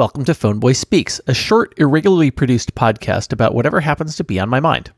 Welcome to Phoneboy Speaks, a short, irregularly produced podcast about whatever happens to be on my mind.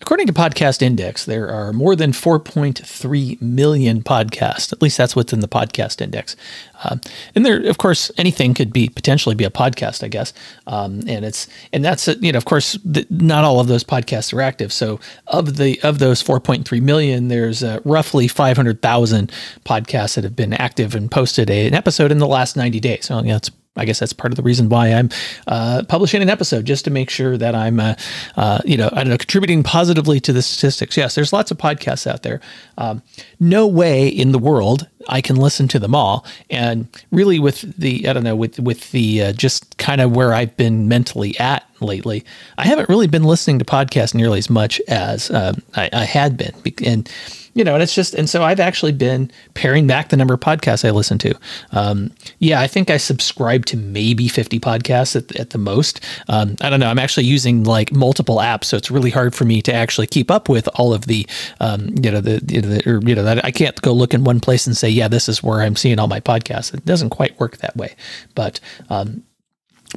According to Podcast Index, there are more than 4.3 million podcasts. At least that's what's in the Podcast Index. Um, and there, of course, anything could be potentially be a podcast, I guess. Um, and it's and that's you know, of course, the, not all of those podcasts are active. So of the of those 4.3 million, there's uh, roughly 500,000 podcasts that have been active and posted a, an episode in the last 90 days. So yeah, it's I guess that's part of the reason why I'm uh, publishing an episode, just to make sure that I'm, uh, uh, you know, I don't know, contributing positively to the statistics. Yes, there's lots of podcasts out there. Um, no way in the world I can listen to them all. And really, with the, I don't know, with with the uh, just kind of where I've been mentally at lately, I haven't really been listening to podcasts nearly as much as um, I, I had been, and you know, and it's just, and so I've actually been paring back the number of podcasts I listen to. Um, yeah, I think I subscribe to maybe 50 podcasts at, at the most. Um, I don't know. I'm actually using like multiple apps, so it's really hard for me to actually keep up with all of the, um, you know, the, the or, you know, that I can't go look in one place and say, yeah, this is where I'm seeing all my podcasts. It doesn't quite work that way, but, um,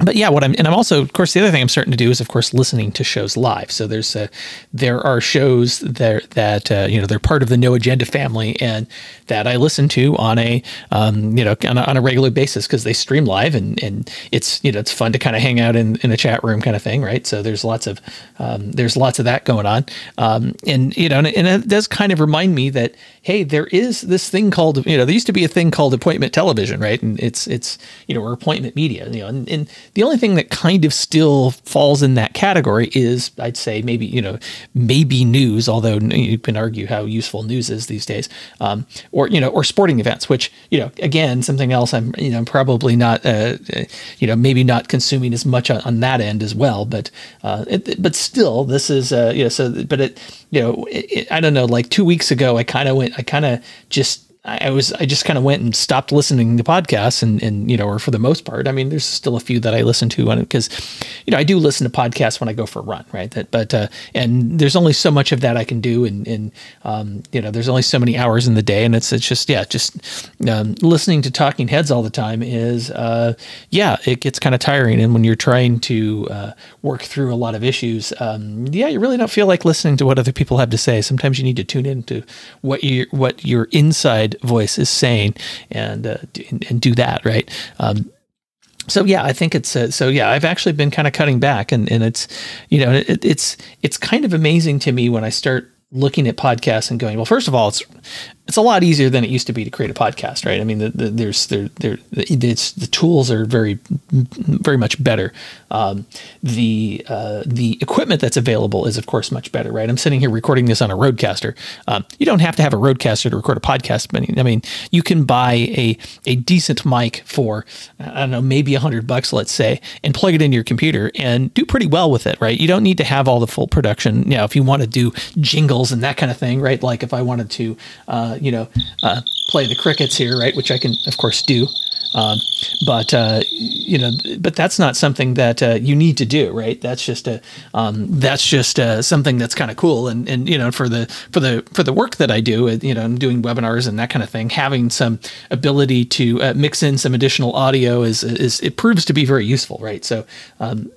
but yeah, what I'm and I'm also, of course, the other thing I'm starting to do is, of course, listening to shows live. So there's a, there are shows there that uh, you know they're part of the No Agenda family, and that I listen to on a um, you know on a, on a regular basis because they stream live, and and it's you know it's fun to kind of hang out in, in a chat room kind of thing, right? So there's lots of um, there's lots of that going on, um, and you know, and, and it does kind of remind me that hey, there is this thing called you know there used to be a thing called appointment television, right? And it's it's you know or appointment media, you know, and, and the only thing that kind of still falls in that category is, I'd say, maybe you know, maybe news. Although you can argue how useful news is these days, um, or you know, or sporting events. Which you know, again, something else. I'm you know, probably not, uh, you know, maybe not consuming as much on, on that end as well. But uh, it, but still, this is uh, you know, so but it you know, it, it, I don't know. Like two weeks ago, I kind of went. I kind of just I was I just kind of went and stopped listening to podcasts and and you know or for the most part I mean there's still a few that I listen to because you know I do listen to podcasts when I go for a run right? That but uh, and there's only so much of that I can do and and um, you know there's only so many hours in the day and it's it's just yeah just um, listening to talking heads all the time is uh, yeah it gets kind of tiring. And when you're trying to uh, work through a lot of issues um, yeah you really don't feel like listening to what other people have to say. Sometimes you need to tune into what you what your inside voice is saying and uh, and do that right. Um, so yeah, I think it's uh, so yeah. I've actually been kind of cutting back, and and it's you know it, it's it's kind of amazing to me when I start looking at podcasts and going, well, first of all, it's it's a lot easier than it used to be to create a podcast, right? I mean, the, the, there's there there it's the tools are very very much better. Um, the uh, the equipment that's available is of course much better, right? I'm sitting here recording this on a Rodecaster. Um, you don't have to have a Rodecaster to record a podcast, but I mean, you can buy a a decent mic for I don't know maybe a hundred bucks, let's say, and plug it into your computer and do pretty well with it, right? You don't need to have all the full production. You if you want to do jingles and that kind of thing, right? Like if I wanted to. Uh, you know, uh, play the crickets here, right? Which I can, of course, do. Um, but uh, you know, but that's not something that uh, you need to do, right? That's just a um, that's just uh, something that's kind of cool, and and you know, for the for the for the work that I do, uh, you know, I'm doing webinars and that kind of thing. Having some ability to uh, mix in some additional audio is is it proves to be very useful, right? So um,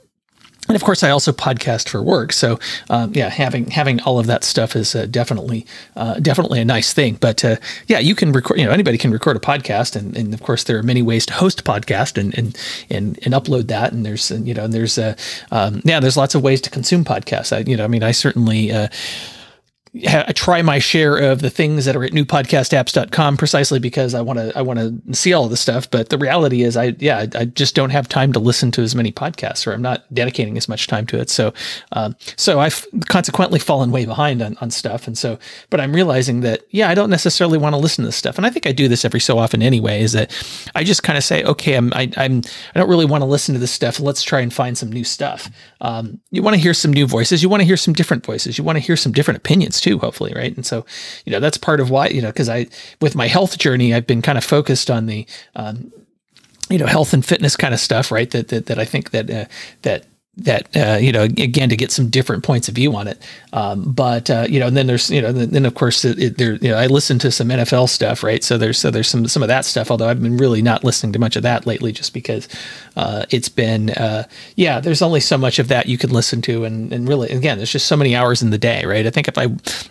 and of course, I also podcast for work. So, um, yeah, having having all of that stuff is uh, definitely uh, definitely a nice thing. But uh, yeah, you can record. You know, anybody can record a podcast, and, and of course, there are many ways to host a podcast and and and, and upload that. And there's you know, and there's uh, um, yeah, there's lots of ways to consume podcasts. I, you know, I mean, I certainly uh, I try my share of the things that are at newpodcastapps.com precisely because I want to I want to see all of the stuff. But the reality is, I yeah, I, just don't have time to listen to as many podcasts, or I'm not dedicating as much time to it. So, um, so I've consequently fallen way behind on, on stuff. And so, but I'm realizing that yeah, I don't necessarily want to listen to this stuff. And I think I do this every so often anyway. Is that I just kind of say, okay, I'm I, I'm I don't really want to listen to this stuff. Let's try and find some new stuff. Um, you want to hear some new voices. You want to hear some different voices. You want to hear some different opinions too, hopefully, right? And so, you know, that's part of why, you know, because I, with my health journey, I've been kind of focused on the, um, you know, health and fitness kind of stuff, right? That that, that I think that uh, that that uh, you know again to get some different points of view on it. Um, but uh, you know, and then there's you know, then, of course it, it, there you know I listen to some NFL stuff, right? So there's so there's some some of that stuff. Although I've been really not listening to much of that lately, just because uh, it's been uh, yeah, there's only so much of that you can listen to, and and really again, there's just so many hours in the day, right? I think if I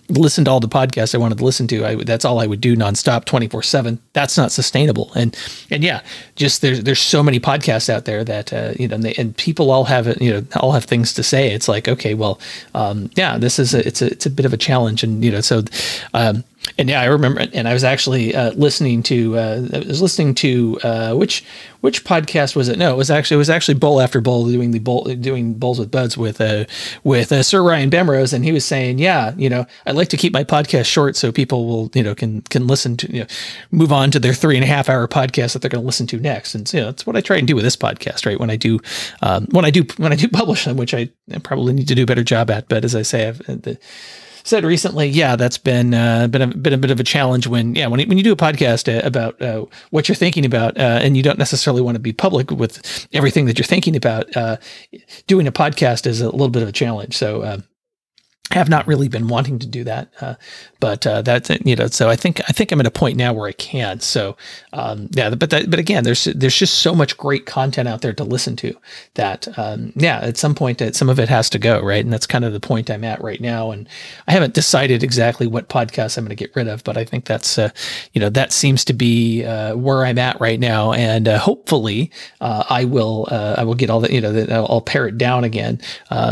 listened to all the podcasts I wanted to listen to, I that's all I would do nonstop, twenty four seven. That's not sustainable, and and yeah, just there's there's so many podcasts out there that uh, you know, and, they, and people all have it, you know, all have things to say. It's like okay, well, um, yeah, this is a, it's a it's a bit of a challenge, and you know, so um, and yeah, I remember, and I was actually uh, listening to, uh, I was listening to uh, which which podcast was it? No, it was actually it was actually Bowl After Bowl doing the bowl doing bowls with buds with uh, with uh, Sir Ryan Bemrose, and he was saying, yeah, you know, I like to keep my podcast short so people will you know can can listen to you know move on to their three and a half hour podcast that they're going to listen to next, and you know that's what I try and do with this podcast, right? When I do um, when I do when I do publish them, which I probably need to do a better job at, but as I say, I've, the said recently, yeah, that's been uh, been a, been a bit of a challenge when yeah when when you do a podcast uh, about uh, what you're thinking about uh, and you don't necessarily want to be public with everything that you're thinking about. Uh, doing a podcast is a little bit of a challenge. So uh, have not really been wanting to do that, uh, but uh, that's you know. So I think I think I'm at a point now where I can. So um, yeah, but that, but again, there's there's just so much great content out there to listen to that um, yeah, at some point that some of it has to go right, and that's kind of the point I'm at right now. And I haven't decided exactly what podcasts I'm going to get rid of, but I think that's uh, you know that seems to be uh, where I'm at right now, and uh, hopefully uh, I will I will get all the you know that I'll pare it down again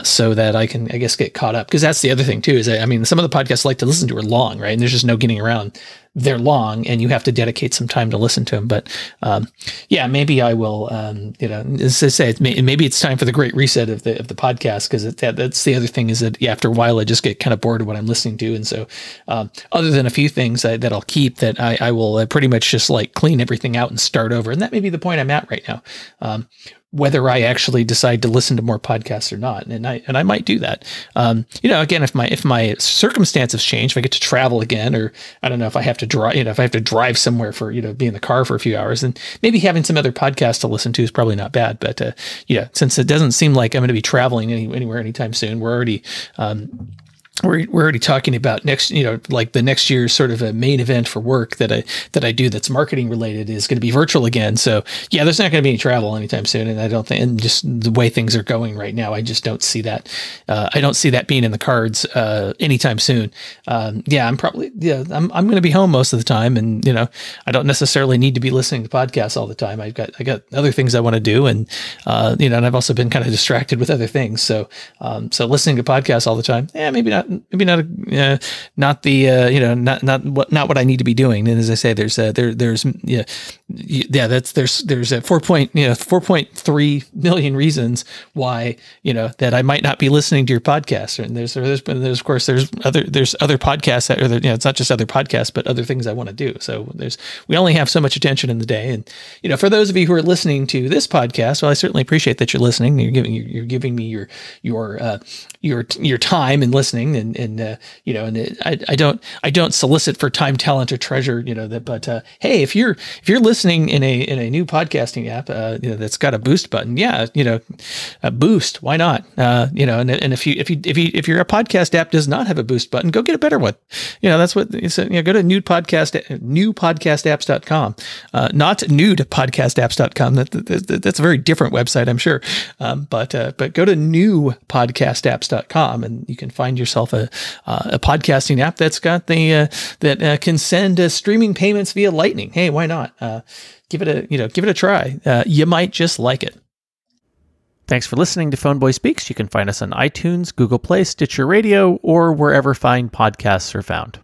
so that I can I guess get caught up because that's the other thing too is that, I mean some of the podcasts I like to listen to are long, right? And there's just no getting around. They're long, and you have to dedicate some time to listen to them. But um, yeah, maybe I will. Um, you know, as I say, maybe it's time for the great reset of the of the podcast because that, that's the other thing is that after a while I just get kind of bored of what I'm listening to, and so um, other than a few things I, that I'll keep, that I, I will uh, pretty much just like clean everything out and start over. And that may be the point I'm at right now. Um, whether I actually decide to listen to more podcasts or not, and I and I might do that. Um, you know, again, if my if my circumstances change, if I get to travel again, or I don't know if I have to drive, you know, if I have to drive somewhere for you know be in the car for a few hours, and maybe having some other podcast to listen to is probably not bad. But uh, yeah, since it doesn't seem like I'm going to be traveling any, anywhere anytime soon, we're already um, we're, we're already talking about next, you know, like the next year's sort of a main event for work that I that I do that's marketing related is going to be virtual again. So yeah, there's not going to be any travel anytime soon, and I don't think, and just the way things are going right now, I just don't see that. Uh, I don't see that being in the cards uh, anytime soon. Um, yeah, I'm probably yeah, I'm I'm going to be home most of the time, and you know, I don't necessarily need to be listening to podcasts all the time. I've got I got other things I want to do, and uh, you know, and I've also been kind of distracted with other things. So um, so listening to podcasts all the time, yeah, maybe not maybe not a, uh, not the uh, you know not not what not what I need to be doing. And as I say, there's a, there there's yeah yeah that's there's there's a four point you know four point three million reasons why you know that I might not be listening to your podcast. And there's there's there's of course there's other there's other podcasts that are you know it's not just other podcasts but other things I want to do. So there's we only have so much attention in the day. And you know for those of you who are listening to this podcast, well I certainly appreciate that you're listening. You're giving you're giving me your your uh, your your time and listening and and uh, you know and it, I, I don't I don't solicit for time talent or treasure you know that but uh, hey if you're if you're listening in a in a new podcasting app uh, you know that's got a boost button yeah you know a boost why not? Uh, you know and, and if you if you if you if your podcast app does not have a boost button go get a better one. You know that's what it's you know go to new podcast newpodcastapps.com uh, not nude nudepodcastapps.com that, that, that's a very different website I'm sure. Um, but uh, but go to newpodcastapps.com and you can find yourself a, uh, a podcasting app that's got the uh, that uh, can send streaming payments via Lightning. Hey, why not? Give it a you know give it a try. You might just like it. Thanks for listening to Phoneboy Speaks. You can find us on iTunes, Google Play, Stitcher Radio, or wherever fine podcasts are found.